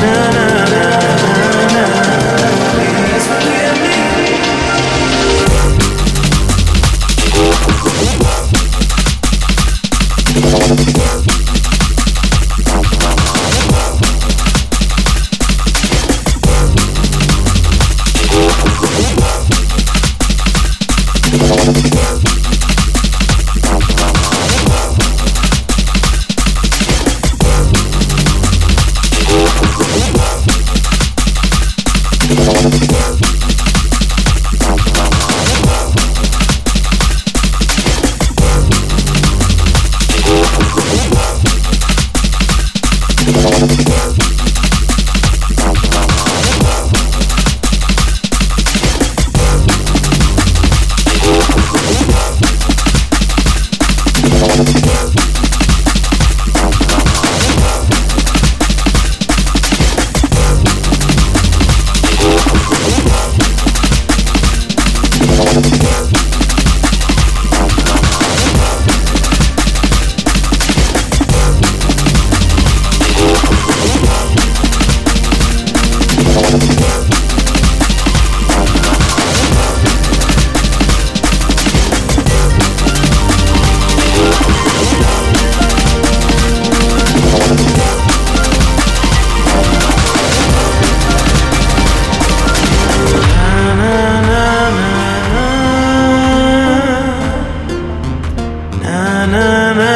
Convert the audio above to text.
na, na. na na